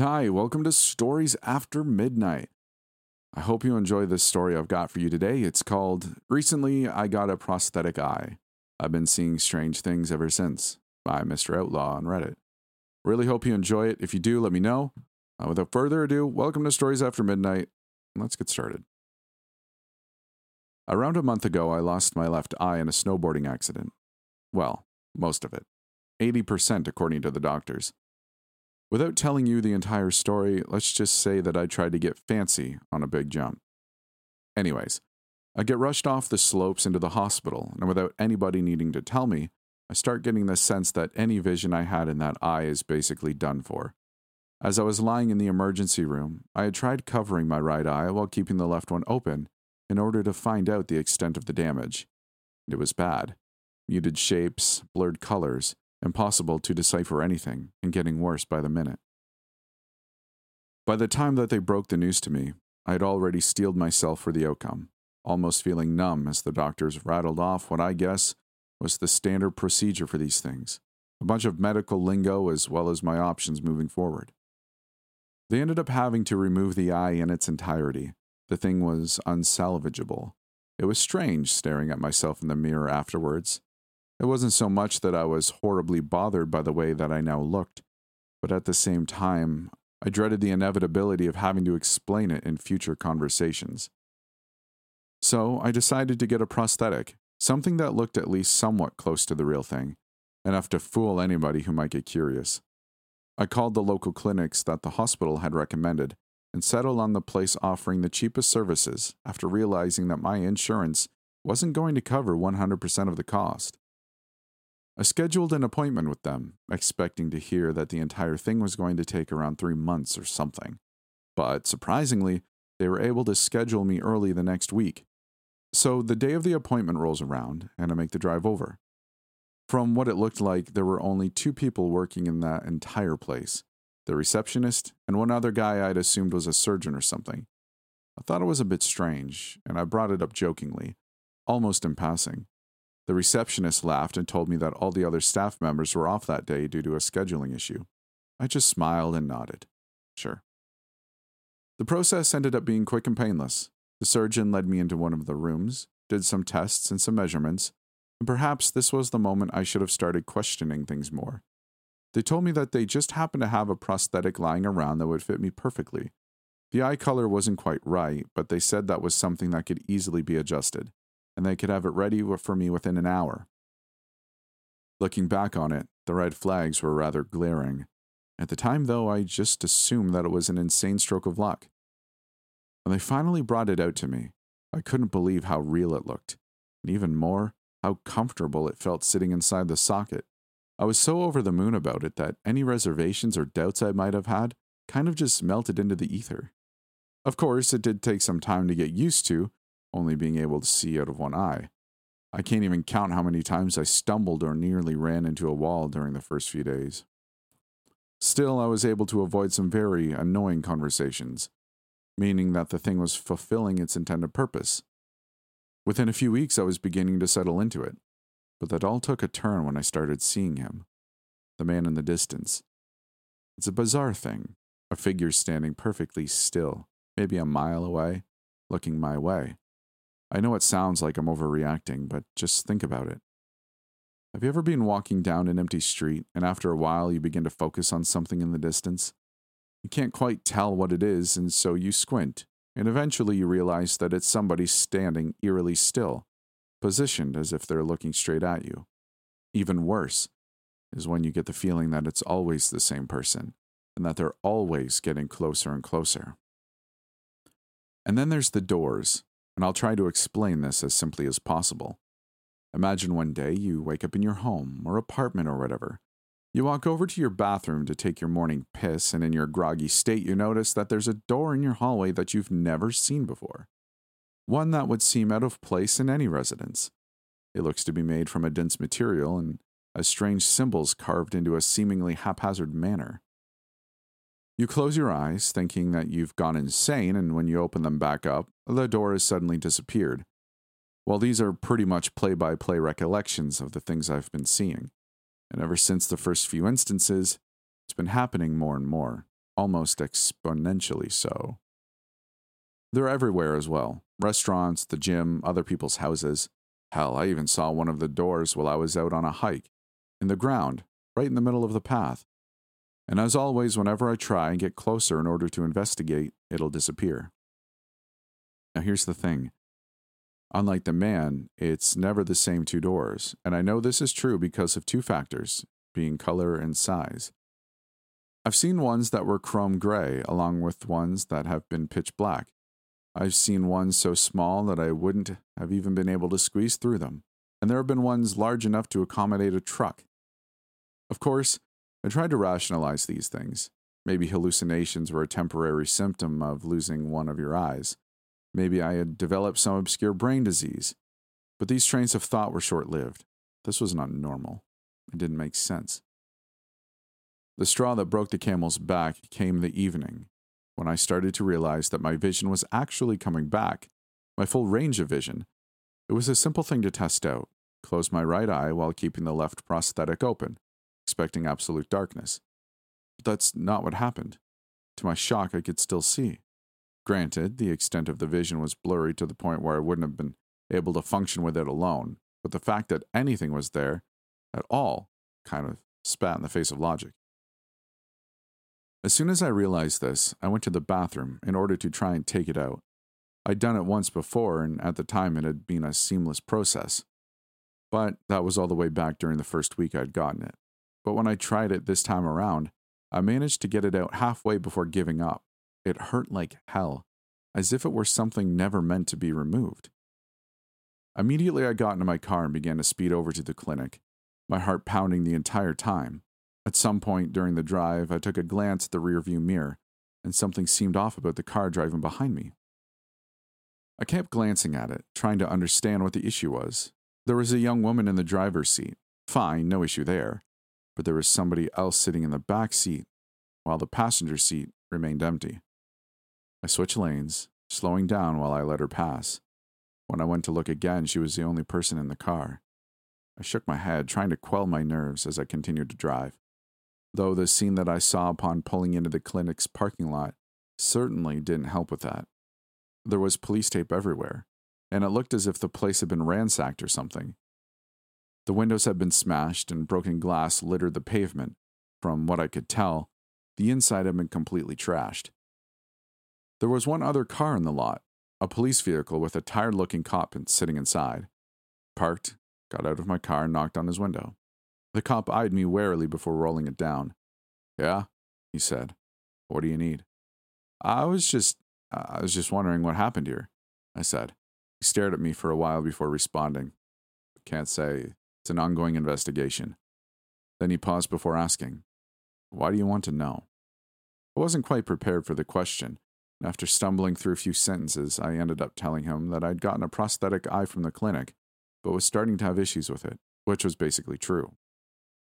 Hi, welcome to Stories After Midnight. I hope you enjoy this story I've got for you today. It's called Recently I Got a Prosthetic Eye. I've been seeing strange things ever since by Mr. Outlaw on Reddit. Really hope you enjoy it. If you do, let me know. Uh, without further ado, welcome to Stories After Midnight. Let's get started. Around a month ago, I lost my left eye in a snowboarding accident. Well, most of it. 80% according to the doctors. Without telling you the entire story, let's just say that I tried to get fancy on a big jump. Anyways, I get rushed off the slopes into the hospital, and without anybody needing to tell me, I start getting the sense that any vision I had in that eye is basically done for. As I was lying in the emergency room, I had tried covering my right eye while keeping the left one open in order to find out the extent of the damage. It was bad. Muted shapes, blurred colors, impossible to decipher anything, and getting worse by the minute. By the time that they broke the news to me, I had already steeled myself for the outcome, almost feeling numb as the doctors rattled off what I guess was the standard procedure for these things a bunch of medical lingo as well as my options moving forward. They ended up having to remove the eye in its entirety. The thing was unsalvageable. It was strange staring at myself in the mirror afterwards, it wasn't so much that I was horribly bothered by the way that I now looked, but at the same time, I dreaded the inevitability of having to explain it in future conversations. So I decided to get a prosthetic, something that looked at least somewhat close to the real thing, enough to fool anybody who might get curious. I called the local clinics that the hospital had recommended and settled on the place offering the cheapest services after realizing that my insurance wasn't going to cover 100% of the cost. I scheduled an appointment with them, expecting to hear that the entire thing was going to take around three months or something. But surprisingly, they were able to schedule me early the next week. So the day of the appointment rolls around, and I make the drive over. From what it looked like, there were only two people working in that entire place the receptionist and one other guy I'd assumed was a surgeon or something. I thought it was a bit strange, and I brought it up jokingly, almost in passing. The receptionist laughed and told me that all the other staff members were off that day due to a scheduling issue. I just smiled and nodded. Sure. The process ended up being quick and painless. The surgeon led me into one of the rooms, did some tests and some measurements, and perhaps this was the moment I should have started questioning things more. They told me that they just happened to have a prosthetic lying around that would fit me perfectly. The eye color wasn't quite right, but they said that was something that could easily be adjusted and they could have it ready for me within an hour. Looking back on it, the red flags were rather glaring. At the time, though, I just assumed that it was an insane stroke of luck. When they finally brought it out to me, I couldn't believe how real it looked, and even more, how comfortable it felt sitting inside the socket. I was so over the moon about it that any reservations or doubts I might have had kind of just melted into the ether. Of course, it did take some time to get used to, only being able to see out of one eye. I can't even count how many times I stumbled or nearly ran into a wall during the first few days. Still, I was able to avoid some very annoying conversations, meaning that the thing was fulfilling its intended purpose. Within a few weeks, I was beginning to settle into it, but that all took a turn when I started seeing him the man in the distance. It's a bizarre thing, a figure standing perfectly still, maybe a mile away, looking my way. I know it sounds like I'm overreacting, but just think about it. Have you ever been walking down an empty street and after a while you begin to focus on something in the distance? You can't quite tell what it is, and so you squint, and eventually you realize that it's somebody standing eerily still, positioned as if they're looking straight at you. Even worse is when you get the feeling that it's always the same person and that they're always getting closer and closer. And then there's the doors, and I'll try to explain this as simply as possible. Imagine one day you wake up in your home or apartment or whatever. You walk over to your bathroom to take your morning piss, and in your groggy state, you notice that there's a door in your hallway that you've never seen before. One that would seem out of place in any residence. It looks to be made from a dense material and has strange symbols carved into a seemingly haphazard manner. You close your eyes, thinking that you've gone insane, and when you open them back up, the door has suddenly disappeared. Well, these are pretty much play by play recollections of the things I've been seeing. And ever since the first few instances, it's been happening more and more. almost exponentially so. They're everywhere as well restaurants, the gym, other people's houses. Hell, I even saw one of the doors while I was out on a hike, in the ground, right in the middle of the path. And as always, whenever I try and get closer in order to investigate, it'll disappear. Now, here's the thing unlike the man, it's never the same two doors, and I know this is true because of two factors being color and size. I've seen ones that were chrome gray, along with ones that have been pitch black. I've seen ones so small that I wouldn't have even been able to squeeze through them, and there have been ones large enough to accommodate a truck. Of course, I tried to rationalize these things. Maybe hallucinations were a temporary symptom of losing one of your eyes. Maybe I had developed some obscure brain disease. But these trains of thought were short lived. This was not normal. It didn't make sense. The straw that broke the camel's back came the evening, when I started to realize that my vision was actually coming back, my full range of vision. It was a simple thing to test out close my right eye while keeping the left prosthetic open expecting absolute darkness. But that's not what happened. To my shock, I could still see. Granted, the extent of the vision was blurry to the point where I wouldn't have been able to function with it alone, but the fact that anything was there at all kind of spat in the face of logic. As soon as I realized this, I went to the bathroom in order to try and take it out. I'd done it once before, and at the time it had been a seamless process. But that was all the way back during the first week I'd gotten it but when I tried it this time around, I managed to get it out halfway before giving up. It hurt like hell, as if it were something never meant to be removed. Immediately, I got into my car and began to speed over to the clinic, my heart pounding the entire time. At some point during the drive, I took a glance at the rearview mirror, and something seemed off about the car driving behind me. I kept glancing at it, trying to understand what the issue was. There was a young woman in the driver's seat. Fine, no issue there but there was somebody else sitting in the back seat while the passenger seat remained empty. I switched lanes, slowing down while I let her pass. When I went to look again, she was the only person in the car. I shook my head, trying to quell my nerves as I continued to drive. Though the scene that I saw upon pulling into the clinic's parking lot certainly didn't help with that. There was police tape everywhere, and it looked as if the place had been ransacked or something. The windows had been smashed and broken glass littered the pavement. From what I could tell, the inside had been completely trashed. There was one other car in the lot, a police vehicle with a tired looking cop sitting inside. Parked, got out of my car, and knocked on his window. The cop eyed me warily before rolling it down. Yeah, he said. What do you need? I was just I was just wondering what happened here, I said. He stared at me for a while before responding. Can't say. It's an ongoing investigation. Then he paused before asking, Why do you want to know? I wasn't quite prepared for the question, after stumbling through a few sentences, I ended up telling him that I'd gotten a prosthetic eye from the clinic, but was starting to have issues with it, which was basically true.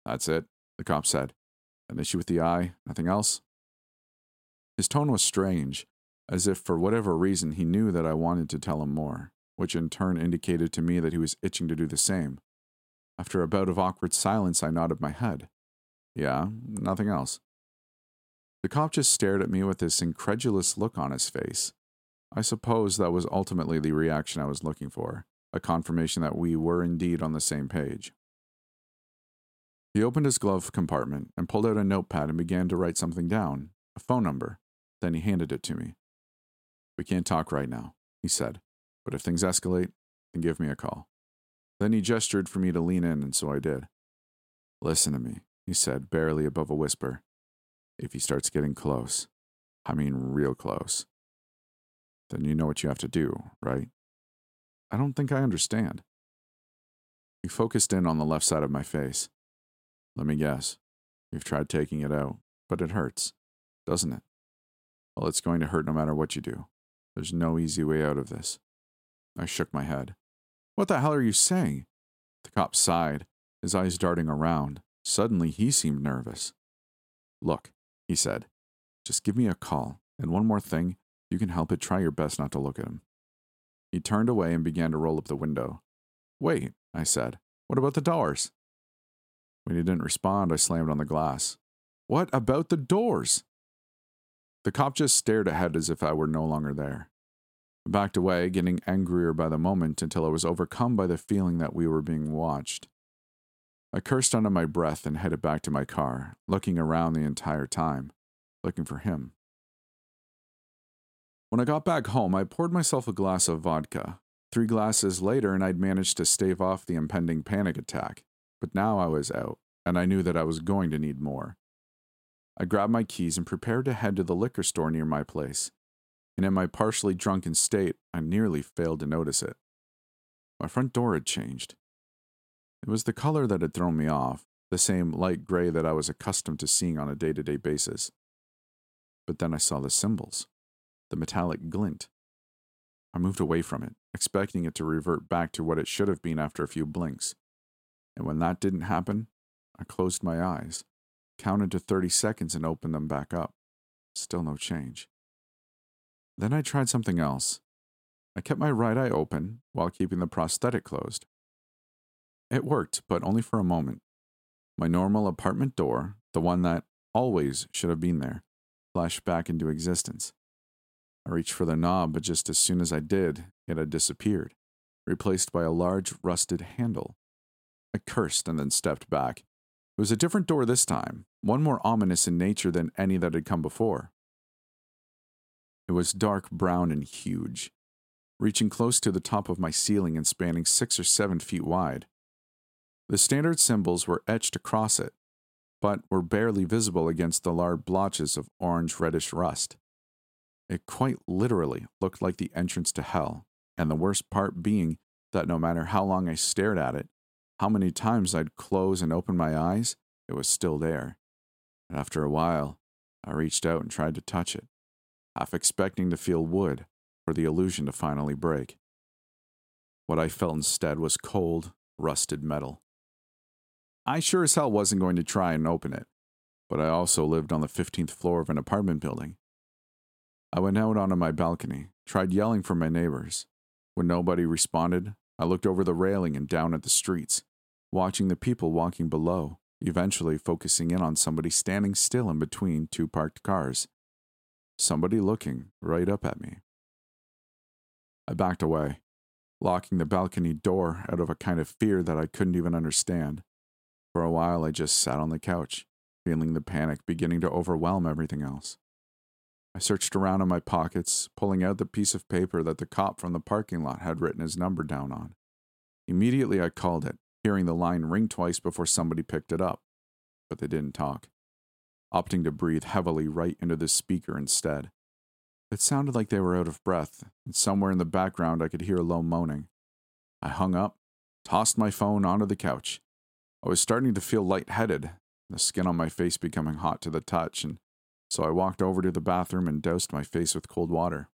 That's it, the cop said. An issue with the eye, nothing else? His tone was strange, as if for whatever reason he knew that I wanted to tell him more, which in turn indicated to me that he was itching to do the same. After a bout of awkward silence, I nodded my head. Yeah, nothing else. The cop just stared at me with this incredulous look on his face. I suppose that was ultimately the reaction I was looking for, a confirmation that we were indeed on the same page. He opened his glove compartment and pulled out a notepad and began to write something down, a phone number. Then he handed it to me. We can't talk right now, he said, but if things escalate, then give me a call. Then he gestured for me to lean in, and so I did. Listen to me, he said, barely above a whisper. If he starts getting close, I mean real close, then you know what you have to do, right? I don't think I understand. He focused in on the left side of my face. Let me guess. You've tried taking it out, but it hurts, doesn't it? Well, it's going to hurt no matter what you do. There's no easy way out of this. I shook my head. What the hell are you saying? The cop sighed, his eyes darting around. Suddenly, he seemed nervous. Look, he said, just give me a call, and one more thing, you can help it, try your best not to look at him. He turned away and began to roll up the window. Wait, I said, what about the doors? When he didn't respond, I slammed on the glass. What about the doors? The cop just stared ahead as if I were no longer there. I backed away, getting angrier by the moment until I was overcome by the feeling that we were being watched. I cursed under my breath and headed back to my car, looking around the entire time, looking for him. When I got back home, I poured myself a glass of vodka. Three glasses later, and I'd managed to stave off the impending panic attack. But now I was out, and I knew that I was going to need more. I grabbed my keys and prepared to head to the liquor store near my place. And in my partially drunken state, I nearly failed to notice it. My front door had changed. It was the color that had thrown me off, the same light gray that I was accustomed to seeing on a day to day basis. But then I saw the symbols, the metallic glint. I moved away from it, expecting it to revert back to what it should have been after a few blinks. And when that didn't happen, I closed my eyes counted to 30 seconds, and opened them back up. Still no change. Then I tried something else. I kept my right eye open while keeping the prosthetic closed. It worked, but only for a moment. My normal apartment door, the one that always should have been there, flashed back into existence. I reached for the knob, but just as soon as I did, it had disappeared, replaced by a large rusted handle. I cursed and then stepped back, it was a different door this time, one more ominous in nature than any that had come before. It was dark brown and huge, reaching close to the top of my ceiling and spanning six or seven feet wide. The standard symbols were etched across it, but were barely visible against the large blotches of orange reddish rust. It quite literally looked like the entrance to hell, and the worst part being that no matter how long I stared at it, how many times I'd close and open my eyes, it was still there. And after a while, I reached out and tried to touch it, half expecting to feel wood or the illusion to finally break. What I felt instead was cold, rusted metal. I sure as hell wasn't going to try and open it, but I also lived on the 15th floor of an apartment building. I went out onto my balcony, tried yelling for my neighbors. When nobody responded, I looked over the railing and down at the streets, watching the people walking below, eventually focusing in on somebody standing still in between two parked cars. Somebody looking right up at me. I backed away, locking the balcony door out of a kind of fear that I couldn't even understand. For a while, I just sat on the couch, feeling the panic beginning to overwhelm everything else. I searched around in my pockets, pulling out the piece of paper that the cop from the parking lot had written his number down on. Immediately, I called it, hearing the line ring twice before somebody picked it up. But they didn't talk, opting to breathe heavily right into the speaker instead. It sounded like they were out of breath, and somewhere in the background I could hear a low moaning. I hung up, tossed my phone onto the couch. I was starting to feel lightheaded, the skin on my face becoming hot to the touch, and so I walked over to the bathroom and doused my face with cold water.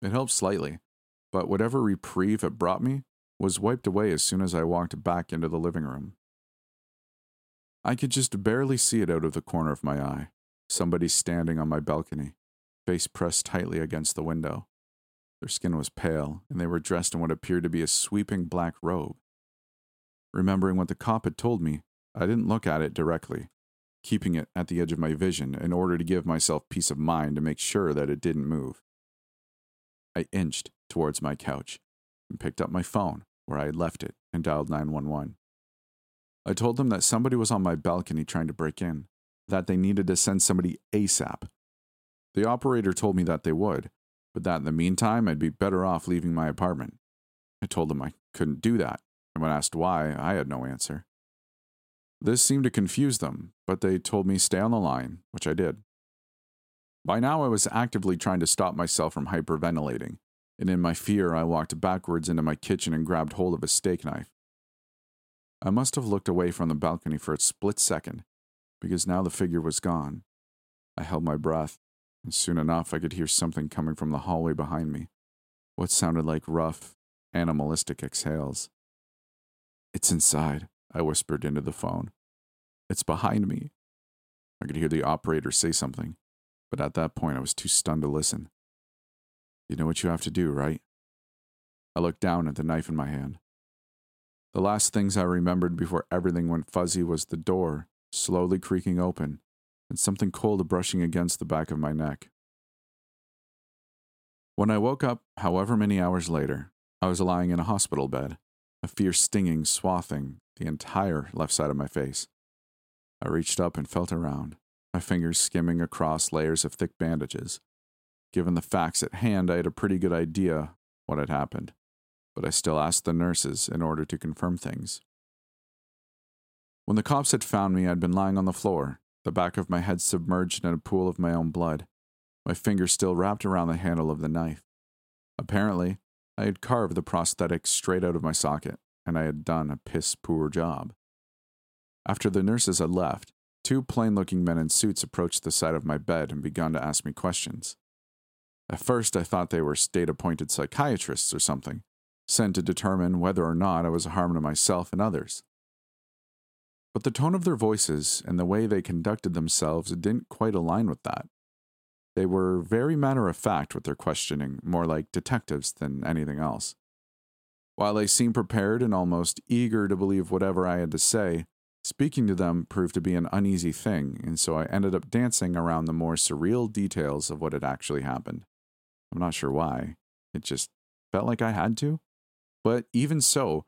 It helped slightly, but whatever reprieve it brought me was wiped away as soon as I walked back into the living room. I could just barely see it out of the corner of my eye. Somebody standing on my balcony, face pressed tightly against the window. Their skin was pale, and they were dressed in what appeared to be a sweeping black robe. Remembering what the cop had told me, I didn't look at it directly, keeping it at the edge of my vision in order to give myself peace of mind to make sure that it didn't move. I inched towards my couch and picked up my phone where I had left it and dialed 911. I told them that somebody was on my balcony trying to break in, that they needed to send somebody ASAP. The operator told me that they would, but that in the meantime I'd be better off leaving my apartment. I told them I couldn't do that, when asked why, I had no answer. This seemed to confuse them, but they told me stay on the line, which I did. By now, I was actively trying to stop myself from hyperventilating, and in my fear, I walked backwards into my kitchen and grabbed hold of a steak knife. I must have looked away from the balcony for a split second, because now the figure was gone. I held my breath, and soon enough I could hear something coming from the hallway behind me, what sounded like rough, animalistic exhales. It's inside, I whispered into the phone. It's behind me. I could hear the operator say something, but at that point I was too stunned to listen. You know what you have to do, right? I looked down at the knife in my hand. The last things I remembered before everything went fuzzy was the door slowly creaking open and something cold brushing against the back of my neck. When I woke up, however many hours later, I was lying in a hospital bed, a fierce stinging swathing the entire left side of my face. I reached up and felt around, my fingers skimming across layers of thick bandages. Given the facts at hand, I had a pretty good idea what had happened, but I still asked the nurses in order to confirm things. When the cops had found me, I'd been lying on the floor, the back of my head submerged in a pool of my own blood, my fingers still wrapped around the handle of the knife. Apparently, I had carved the prosthetic straight out of my socket, and I had done a piss poor job. After the nurses had left, two plain looking men in suits approached the side of my bed and began to ask me questions. At first, I thought they were state appointed psychiatrists or something, sent to determine whether or not I was a harm to myself and others. But the tone of their voices and the way they conducted themselves didn't quite align with that. They were very matter of fact with their questioning, more like detectives than anything else. While they seemed prepared and almost eager to believe whatever I had to say, speaking to them proved to be an uneasy thing, and so I ended up dancing around the more surreal details of what had actually happened. I'm not sure why. It just felt like I had to. But even so,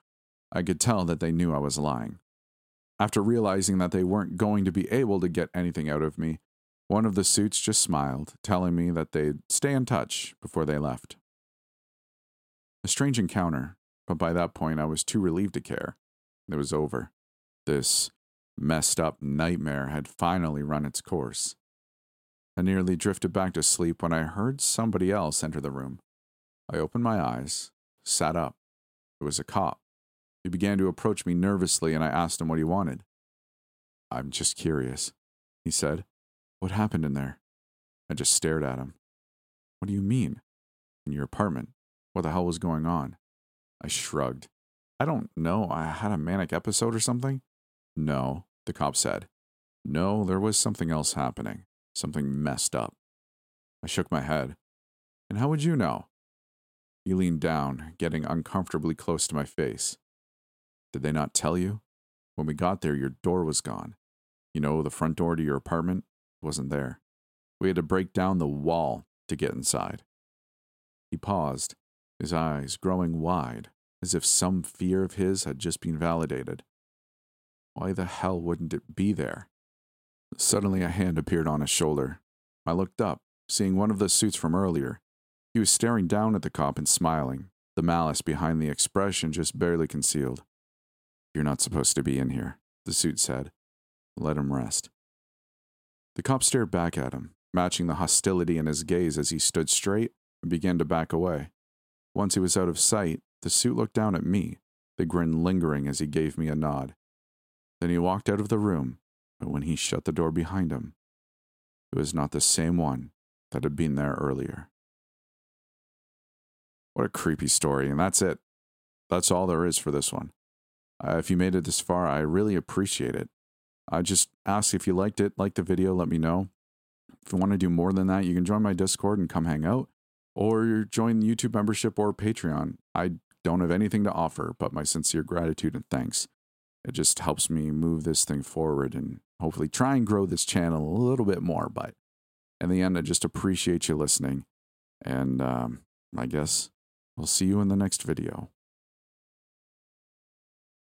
I could tell that they knew I was lying. After realizing that they weren't going to be able to get anything out of me, one of the suits just smiled, telling me that they'd stay in touch before they left. A strange encounter, but by that point I was too relieved to care. It was over. This messed up nightmare had finally run its course. I nearly drifted back to sleep when I heard somebody else enter the room. I opened my eyes, sat up. It was a cop. He began to approach me nervously, and I asked him what he wanted. I'm just curious, he said. What happened in there? I just stared at him. What do you mean? In your apartment? What the hell was going on? I shrugged. I don't know. I had a manic episode or something? No, the cop said. No, there was something else happening. Something messed up. I shook my head. And how would you know? He leaned down, getting uncomfortably close to my face. Did they not tell you? When we got there, your door was gone. You know, the front door to your apartment? Wasn't there. We had to break down the wall to get inside. He paused, his eyes growing wide, as if some fear of his had just been validated. Why the hell wouldn't it be there? Suddenly, a hand appeared on his shoulder. I looked up, seeing one of the suits from earlier. He was staring down at the cop and smiling, the malice behind the expression just barely concealed. You're not supposed to be in here, the suit said. Let him rest. The cop stared back at him, matching the hostility in his gaze as he stood straight and began to back away. Once he was out of sight, the suit looked down at me, the grin lingering as he gave me a nod. Then he walked out of the room, but when he shut the door behind him, it was not the same one that had been there earlier. What a creepy story, and that's it. That's all there is for this one. Uh, if you made it this far, I really appreciate it. I just ask if you liked it, like the video, let me know. If you want to do more than that, you can join my Discord and come hang out, or join the YouTube membership or Patreon. I don't have anything to offer but my sincere gratitude and thanks. It just helps me move this thing forward and hopefully try and grow this channel a little bit more. But in the end, I just appreciate you listening. And um, I guess I'll see you in the next video.